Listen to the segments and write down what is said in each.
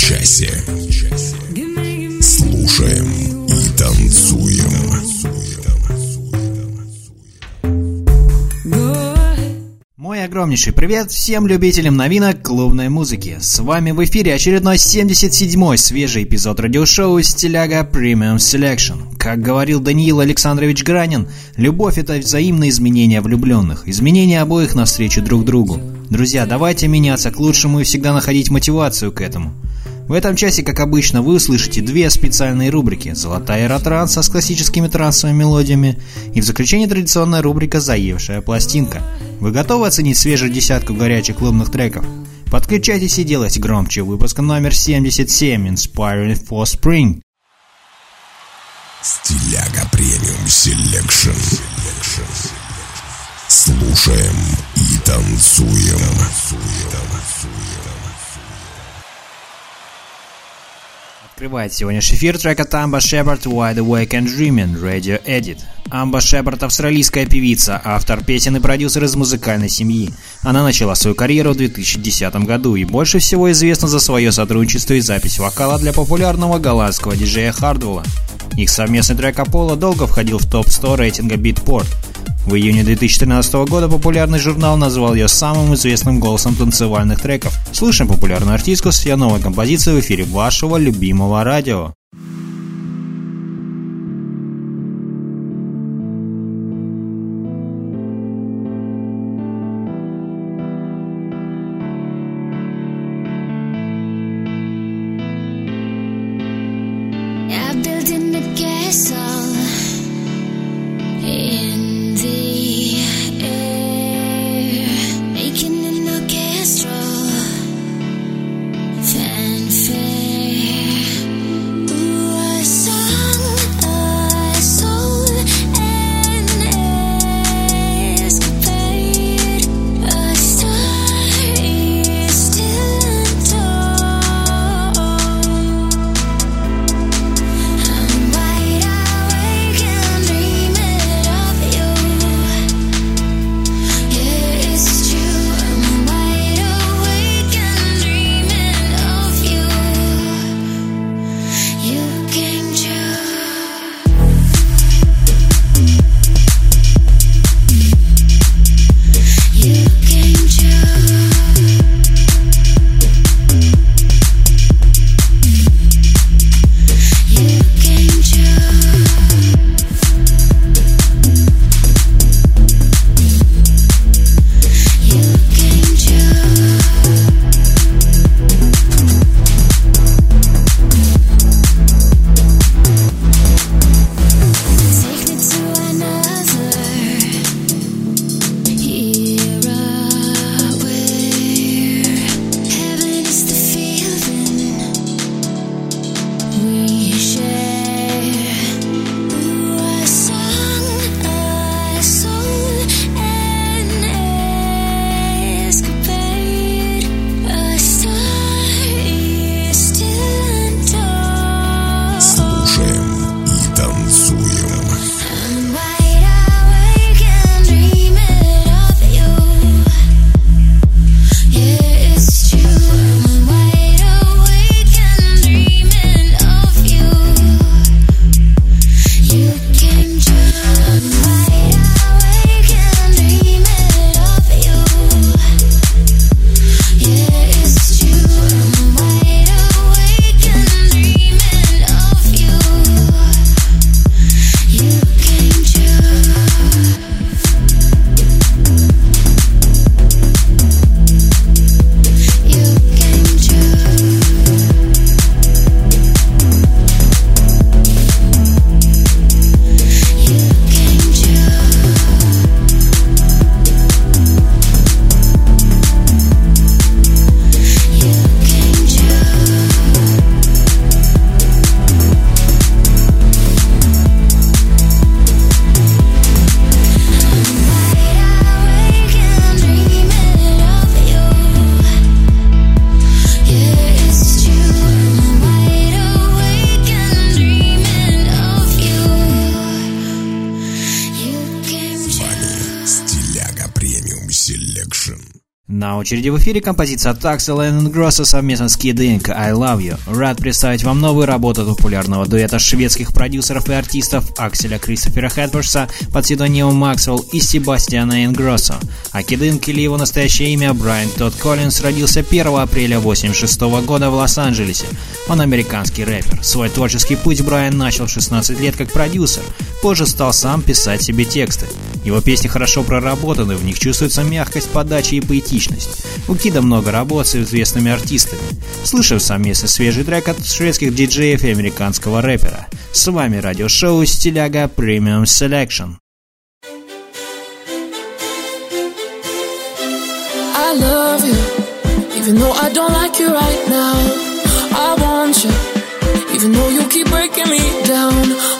часе. Слушаем и танцуем. Мой огромнейший привет всем любителям новинок клубной музыки. С вами в эфире очередной 77-й свежий эпизод радиошоу «Стиляга Premium Selection». Как говорил Даниил Александрович Гранин, любовь – это взаимное изменение влюбленных, изменение обоих навстречу друг другу. Друзья, давайте меняться к лучшему и всегда находить мотивацию к этому. В этом часе, как обычно, вы услышите две специальные рубрики «Золотая эра транса» с классическими трансовыми мелодиями и в заключении традиционная рубрика «Заевшая пластинка». Вы готовы оценить свежую десятку горячих клубных треков? Подключайтесь и делайте громче. Выпуск номер 77 «Inspiring for Spring». Стиляга Premium Selection. Слушаем и танцуем. Открывает сегодняшний эфир трек от Амба Шепард «Wide Awake and Dreaming» Radio Edit. Амба Шепард – австралийская певица, автор песен и продюсер из музыкальной семьи. Она начала свою карьеру в 2010 году и больше всего известна за свое сотрудничество и запись вокала для популярного голландского диджея Хардвелла. Их совместный трек «Аполло» долго входил в топ-100 рейтинга Beatport. В июне 2013 года популярный журнал назвал ее самым известным голосом танцевальных треков. Слышим популярную артистку с ее новой композицией в эфире вашего любимого радио. На очереди в эфире композиция от Axel и Grosso совместно с Kid Ink «I Love You». Рад представить вам новую работу популярного дуэта шведских продюсеров и артистов Акселя Кристофера Хедворса под псевдонимом Максвелл и Себастьяна Ингроссо. А Kid Ink или его настоящее имя Брайан Тодд Коллинс родился 1 апреля 1986 года в Лос-Анджелесе. Он американский рэпер. Свой творческий путь Брайан начал в 16 лет как продюсер. Позже стал сам писать себе тексты. Его песни хорошо проработаны, в них чувствуется мягкость подачи и поэтичность. У Кида много работ с известными артистами. Слышим совместный свежий трек от шведских диджеев и американского рэпера. С вами радиошоу «Стиляга Premium Selection». I love you, even though I don't like you right now. I want you, even though you keep breaking me down.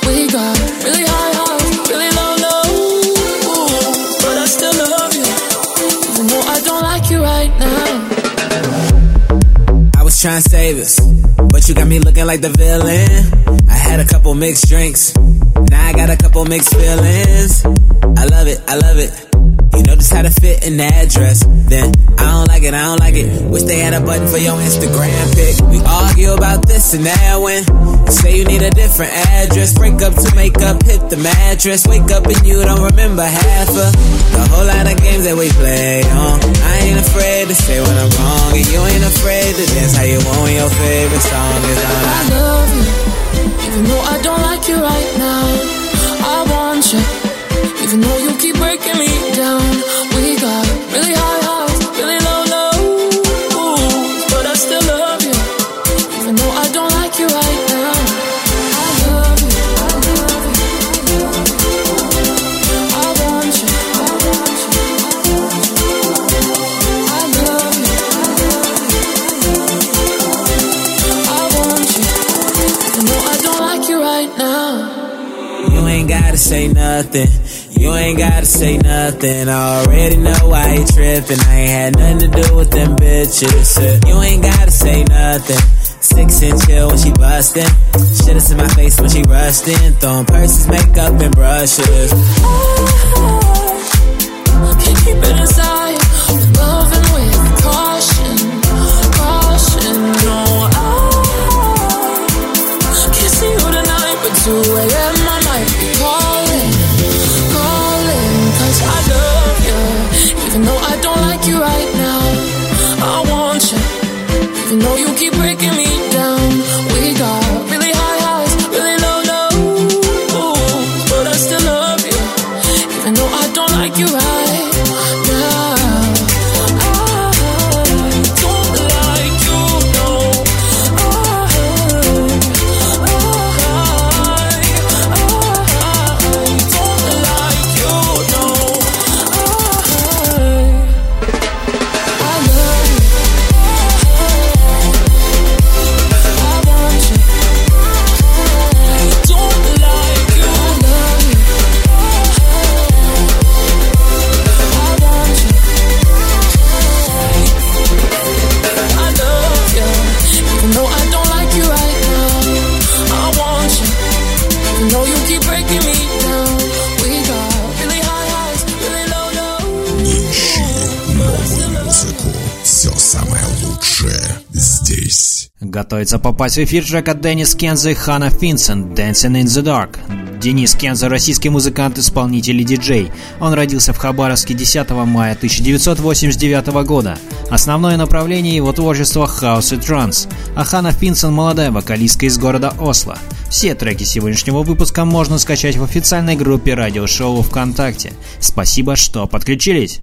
We got really high trying to save us, but you got me looking like the villain. I had a couple mixed drinks, now I got a couple mixed feelings. I love it, I love it. You know just how to fit in the address. Then I don't like it, I don't like it. Wish they had a button for your Instagram pic. We argue about this and that when say you need a different address. Break up to make up, hit the mattress. Wake up and you don't remember half of the whole lot of games that we play on. I ain't afraid to say when I'm wrong, and you ain't afraid to dance how you want your favorite song is on. I love you, even though I don't like you right now. I want you, even though you keep breaking me down. We got really high highs, really low lows, but I still love you, even though I don't like you right now. I love you, I love you, I want you, I want you, I love you, I want you, even though I don't like you right now. You ain't gotta say nothing. You ain't gotta say nothing. I already know why you tripping. I ain't had nothing to do with them bitches. You ain't gotta say nothing. Six inch chill when she bustin'. Shit is in my face when she rustin'. Throwing purses, makeup, and brushes. Can't keep it inside. Like you Готовится попасть в эфир трек от Деннис Кенза и Хана Финсен «Dancing in the Dark». Денис Кенза – российский музыкант, исполнитель и диджей. Он родился в Хабаровске 10 мая 1989 года. Основное направление его творчества – хаос и транс. А Хана Финсен – молодая вокалистка из города Осло. Все треки сегодняшнего выпуска можно скачать в официальной группе радиошоу ВКонтакте. Спасибо, что подключились!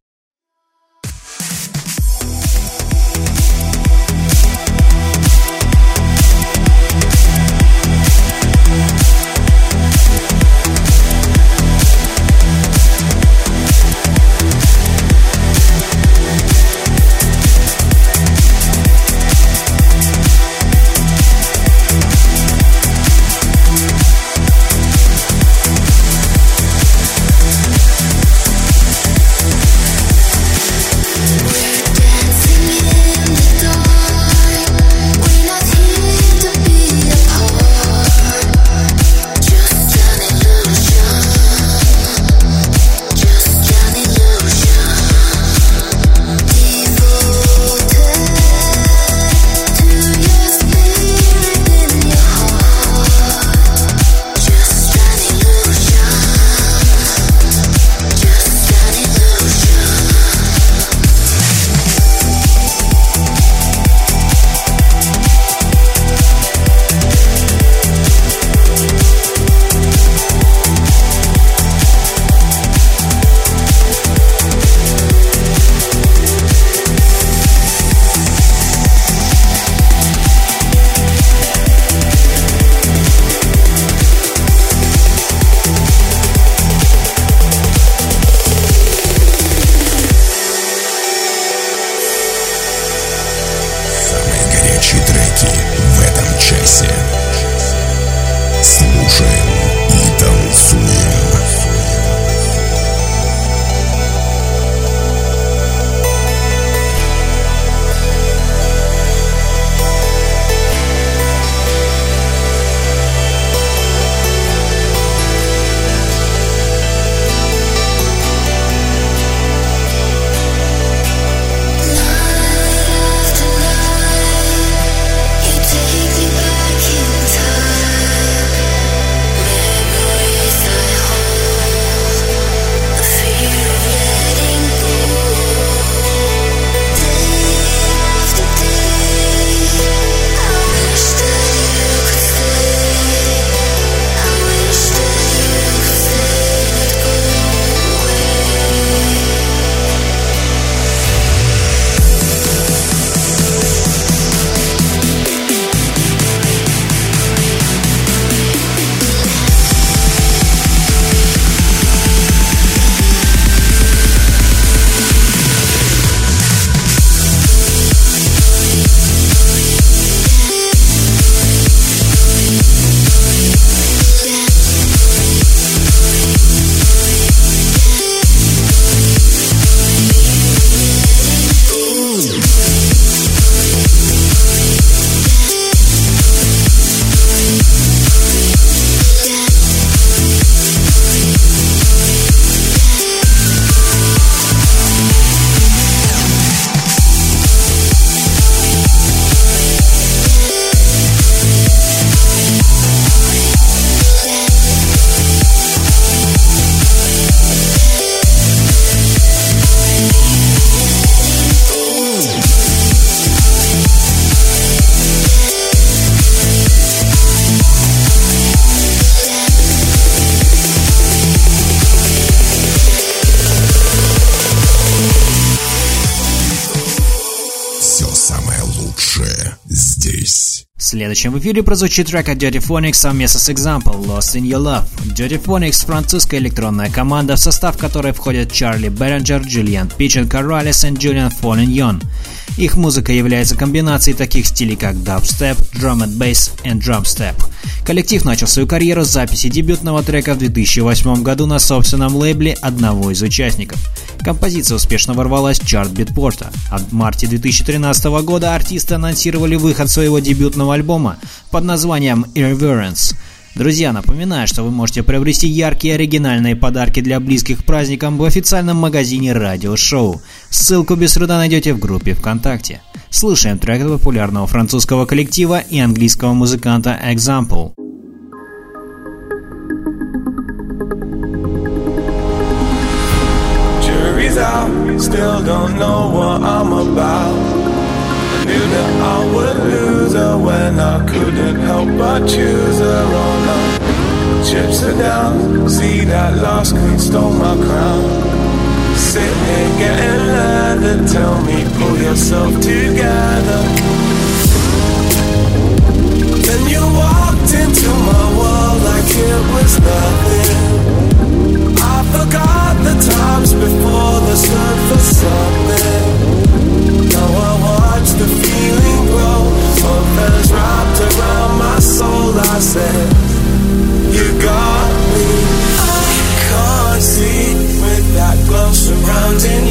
лучшее здесь. В следующем эфире прозвучит трек от Dirty Phonics совместно с Example Lost in Your Love. Dirty Phonics – французская электронная команда, в состав которой входят Чарли Беренджер, Джулиан Пичен, Коралес и Джулиан Фолиньон. Их музыка является комбинацией таких стилей, как дабстеп, drum and bass и drumstep. Коллектив начал свою карьеру с записи дебютного трека в 2008 году на собственном лейбле одного из участников. Композиция успешно ворвалась в чарт битпорта, а в марте 2013 года артисты анонсировали выход своего дебютного альбома под названием Irreverence – Друзья, напоминаю, что вы можете приобрести яркие оригинальные подарки для близких к праздникам в официальном магазине радиошоу. Ссылку без труда найдете в группе ВКонтакте. Слушаем трек популярного французского коллектива и английского музыканта Example. Still don't know what I'm about. Knew that I would lose her when I couldn't help but choose her. Oh no, chips are down. See that last queen stole my crown. Sitting here getting leather. Tell me, pull yourself together. Then you walked into my world like it was nothing. I forgot the times before the sun for something. Now I watch the feeling grow. Something's wrapped around my soul. I said, You got me. I can't see with that glow surrounding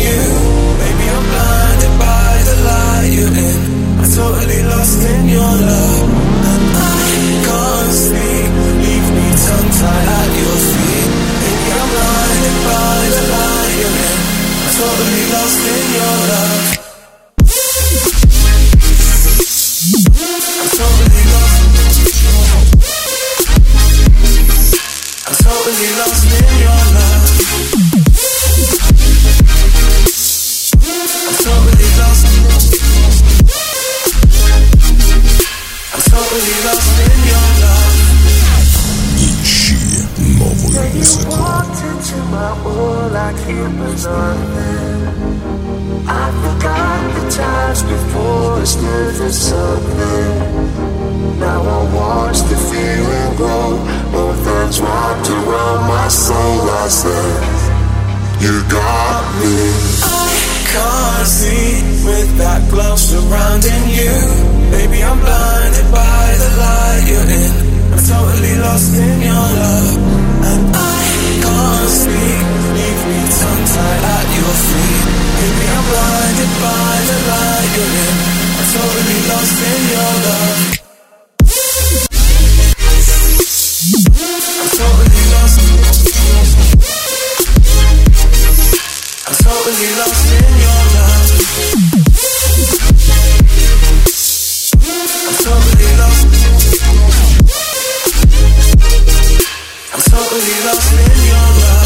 lost in your love.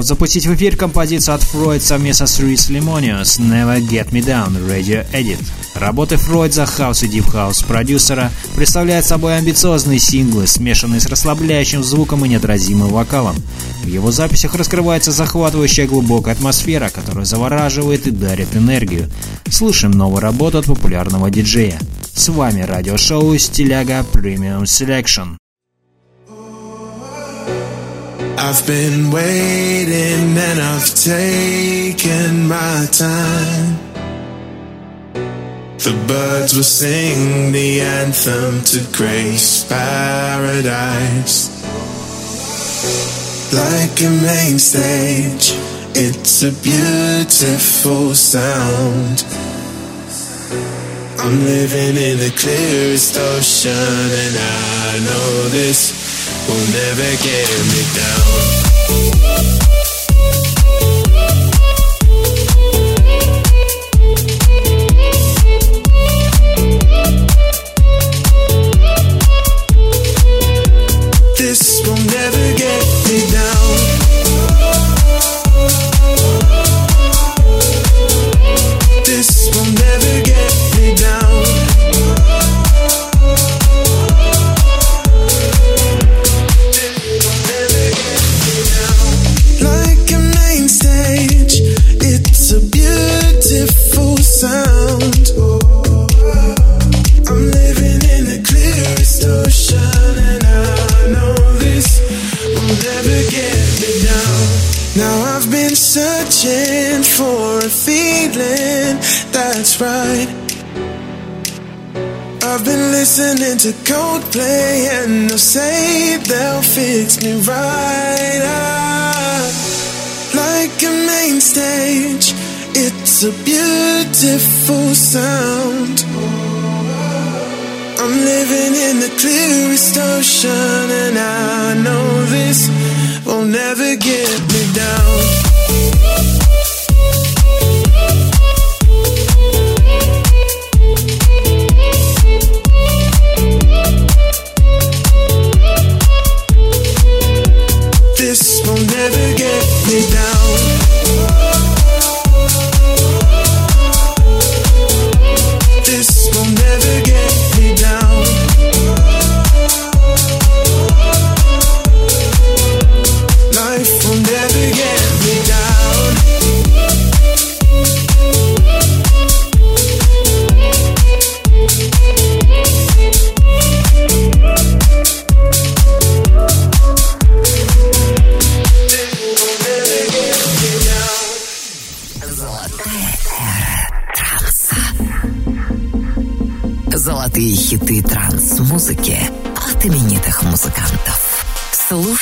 Готов запустить в эфир композицию от Froidz совместно с Рис Лимониус «Never Get Me Down» Radio Edit. Работы Froidz, хаус и deep house продюсера представляют собой амбициозные синглы, смешанные с расслабляющим звуком и неотразимым вокалом. В его записях раскрывается захватывающая глубокая атмосфера, которая завораживает и дарит энергию. Слушаем новую работу от популярного диджея. С вами радиошоу «Стиляга Premium Selection». I've been waiting and I've taken my time. The birds will sing the anthem to grace paradise. Like a main stage, it's a beautiful sound. I'm living in the clearest ocean, and I know this will never get me down. Listening to Coldplay, and they'll say they'll fix me right up. Like a main stage, it's a beautiful sound. I'm living in the clearest ocean, and I know this will never get me down.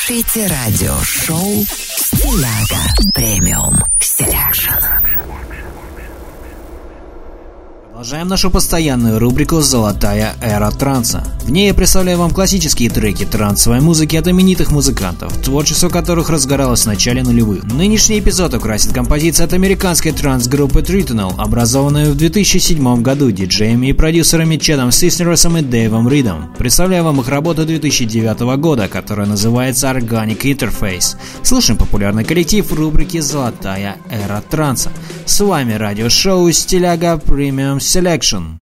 Слушайте радиошоу «Стиляга Premium Selection». Продолжаем нашу постоянную рубрику «Золотая эра транса». В ней я представляю вам классические треки трансовой музыки от именитых музыкантов, творчество которых разгоралось в начале нулевых. Нынешний эпизод украсит композиция от американской транс-группы Tritonal, образованной в 2007 году диджеями и продюсерами Чедом Сиснеросом и Дэйвом Ридом. Представляю вам их работу 2009 года, которая называется Organic Interface. Слушаем популярный коллектив в рубрике «Золотая эра транса». С вами радиошоу «Стиляга Premium Selection».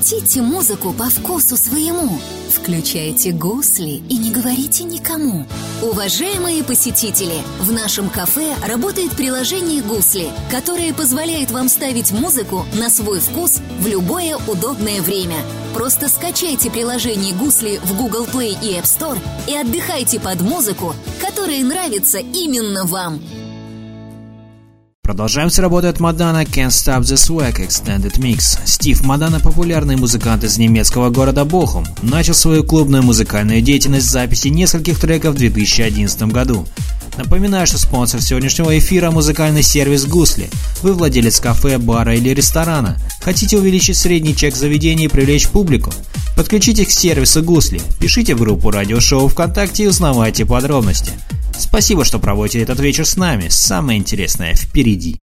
Хотите музыку по вкусу своему? Включайте гусли и не говорите никому. Уважаемые посетители, в нашем кафе работает приложение «Гусли», которое позволяет вам ставить музыку на свой вкус в любое удобное время. Просто скачайте приложение «Гусли» в Google Play и App Store и отдыхайте под музыку, которая нравится именно вам. Продолжаем с работы от Мадана Can't Stop the Swag Extended Mix. Стив Мадана, популярный музыкант из немецкого города Бохум, начал свою клубную музыкальную деятельность с записи нескольких треков в 2011 году. Напоминаю, что спонсор сегодняшнего эфира – музыкальный сервис «Гусли». Вы владелец кафе, бара или ресторана. Хотите увеличить средний чек заведения и привлечь публику? Подключитесь к сервису «Гусли», пишите в группу радиошоу ВКонтакте и узнавайте подробности. Спасибо, что проводите этот вечер с нами. Самое интересное впереди. Can't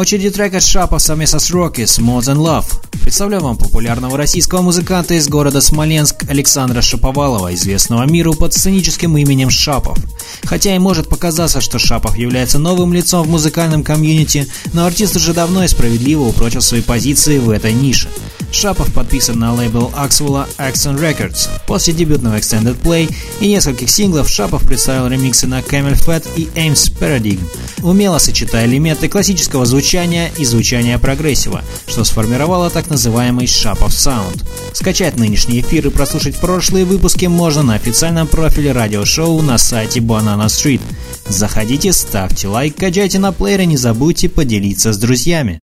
очереди трек от Шапов совместно с Rocky с More Than Love. Представляю вам популярного российского музыканта из города Смоленск Александра Шаповалова, известного миру под сценическим именем Шапов. Хотя и может показаться, что Шапов является новым лицом в музыкальном комьюнити, но артист уже давно и справедливо упрочил свои позиции в этой нише. Шапов подписан на лейбл Axwell Action Records. После дебютного Extended Play и нескольких синглов Шапов представил ремиксы на Camel Fat и Ames Paradigm, умело сочетая элементы классического звучания звучания и звучания прогрессива, что сформировало так называемый Шапов Саунд. Скачать нынешний эфир и прослушать прошлые выпуски можно на официальном профиле радиошоу на сайте Banana Street. Заходите, ставьте лайк, качайте на плеере, не забудьте поделиться с друзьями.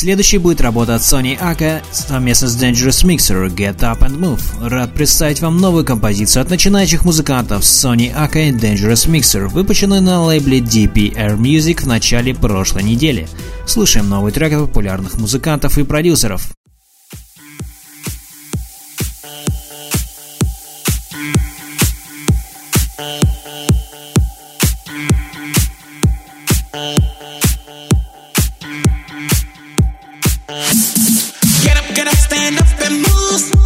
Следующей будет работа от Sony Aka совместно с Dangerous Mixer Get Up and Move. Рад представить вам новую композицию от начинающих музыкантов Sony Aka и Dangerous Mixer, выпущенную на лейбле DPR Music в начале прошлой недели. Слушаем новый трек от популярных музыкантов и продюсеров. Thank moves.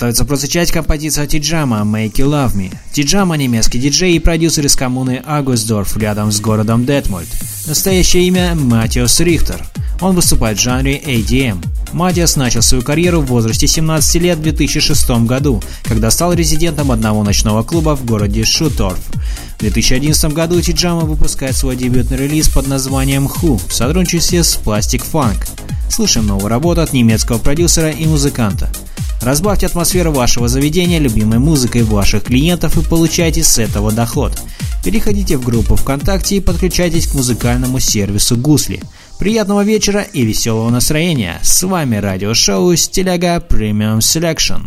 Готовится прозвучать композиция Тиджама «Make You Love Me». Тиджама – немецкий диджей и продюсер из коммуны Агусдорф рядом с городом Детмольд. Настоящее имя – Матиос Рихтер. Он выступает в жанре ADM. Матиас начал свою карьеру в возрасте 17 лет в 2006 году, когда стал резидентом одного ночного клуба в городе Шуторф. В 2011 году Тиджама выпускает свой дебютный релиз под названием «Who» в сотрудничестве с Plastic Funk. Слышим новую работу от немецкого продюсера и музыканта – Разбавьте атмосферу вашего заведения любимой музыкой ваших клиентов и получайте с этого доход. Переходите в группу ВКонтакте и подключайтесь к музыкальному сервису Гусли. Приятного вечера и веселого настроения! С вами радиошоу Стиляга Premium Selection.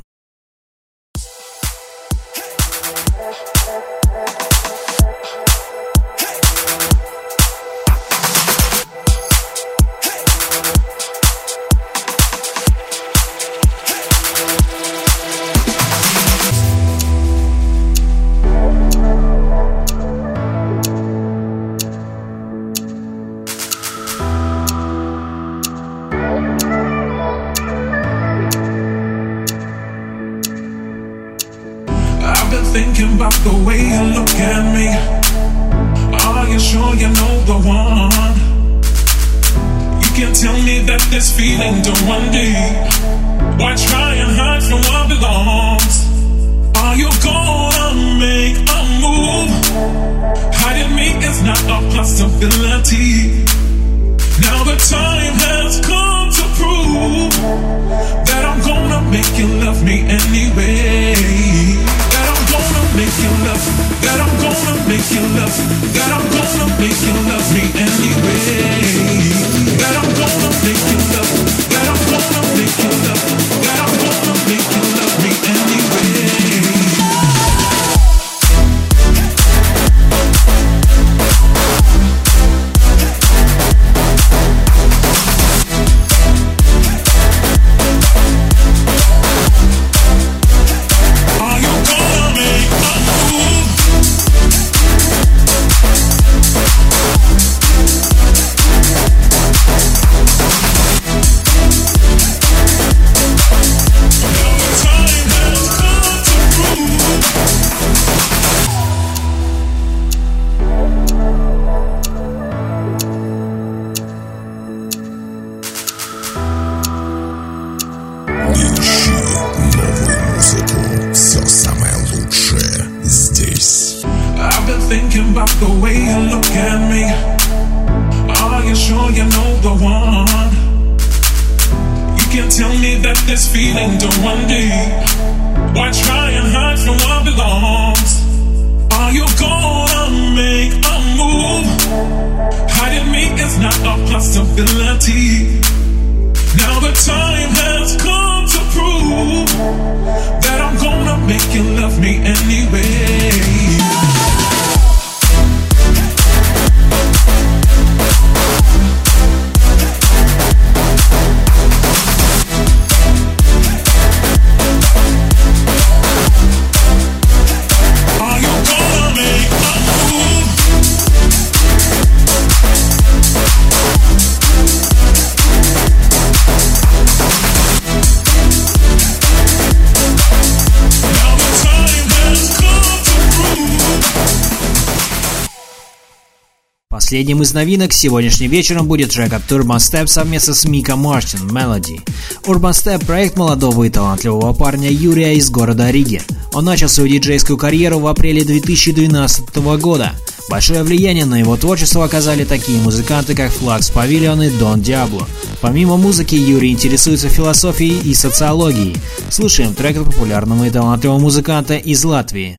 Последним из новинок сегодняшним вечером будет трек от Urban Step совместно с Мика Мартин «Melody». Urban Step – проект молодого и талантливого парня Юрия из города Риги. Он начал свою диджейскую карьеру в апреле 2012 года. Большое влияние на его творчество оказали такие музыканты, как Флакс Павильон и Дон Диабло. Помимо музыки, Юрий интересуется философией и социологией. Слушаем трек от популярного и талантливого музыканта из Латвии.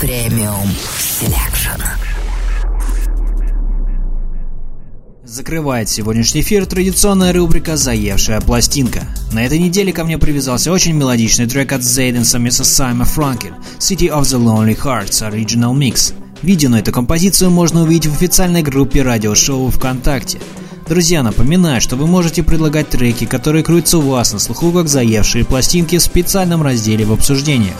Premium Selection. Закрывает сегодняшний эфир традиционная рубрика «Заевшая пластинка». На этой неделе ко мне привязался очень мелодичный трек от Zaeden совместно с Cimo Fränkel «City of the Lonely Hearts» Original Mix. Видео на эту композицию можно увидеть в официальной группе радиошоу ВКонтакте. Друзья, напоминаю, что вы можете предлагать треки, которые крутятся у вас на слуху как заевшие пластинки в специальном разделе в обсуждениях.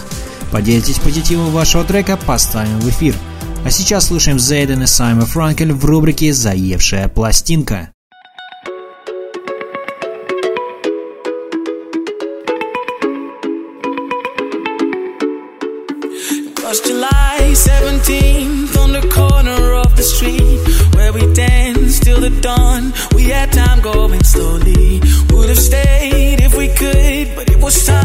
Поделитесь позитивом вашего трека, поставим в эфир. А сейчас слушаем Зейден и Саймон Франкель в рубрике «Заевшая пластинка». was July 17th on the corner of the street where we danced till the dawn. We had time going slowly. Would have stayed if we could, but it was time.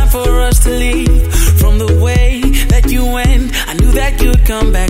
come back.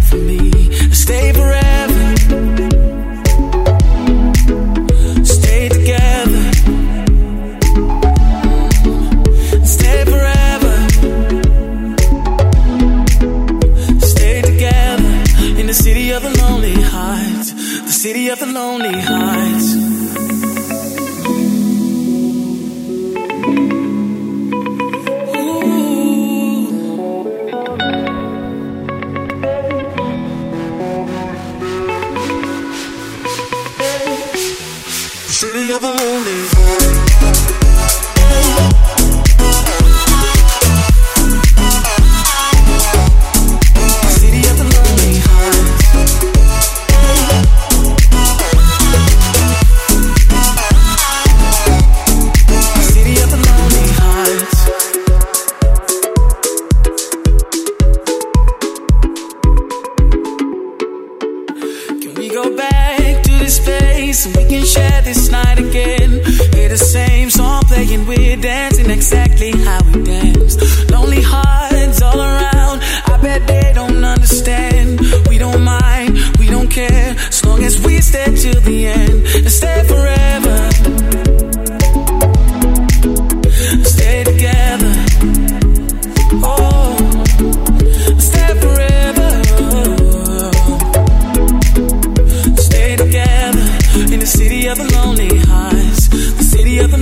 lonely highs, the city of the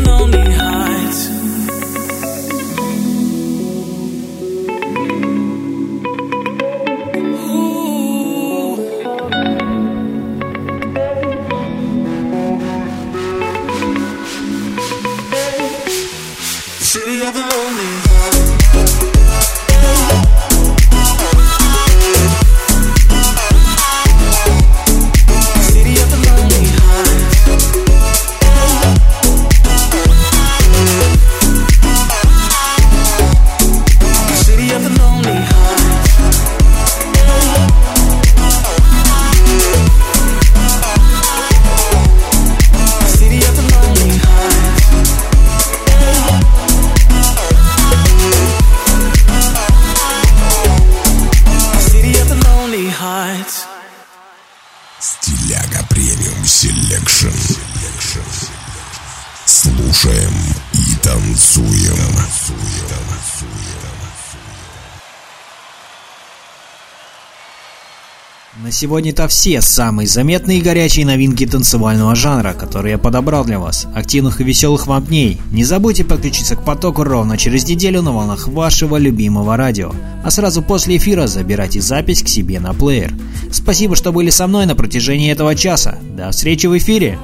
сегодня это все самые заметные и горячие новинки танцевального жанра, которые я подобрал для вас. Активных и веселых вам дней. Не забудьте подключиться к потоку ровно через неделю на волнах вашего любимого радио. А сразу после эфира забирайте запись к себе на плеер. Спасибо, что были со мной на протяжении этого часа. До встречи в эфире!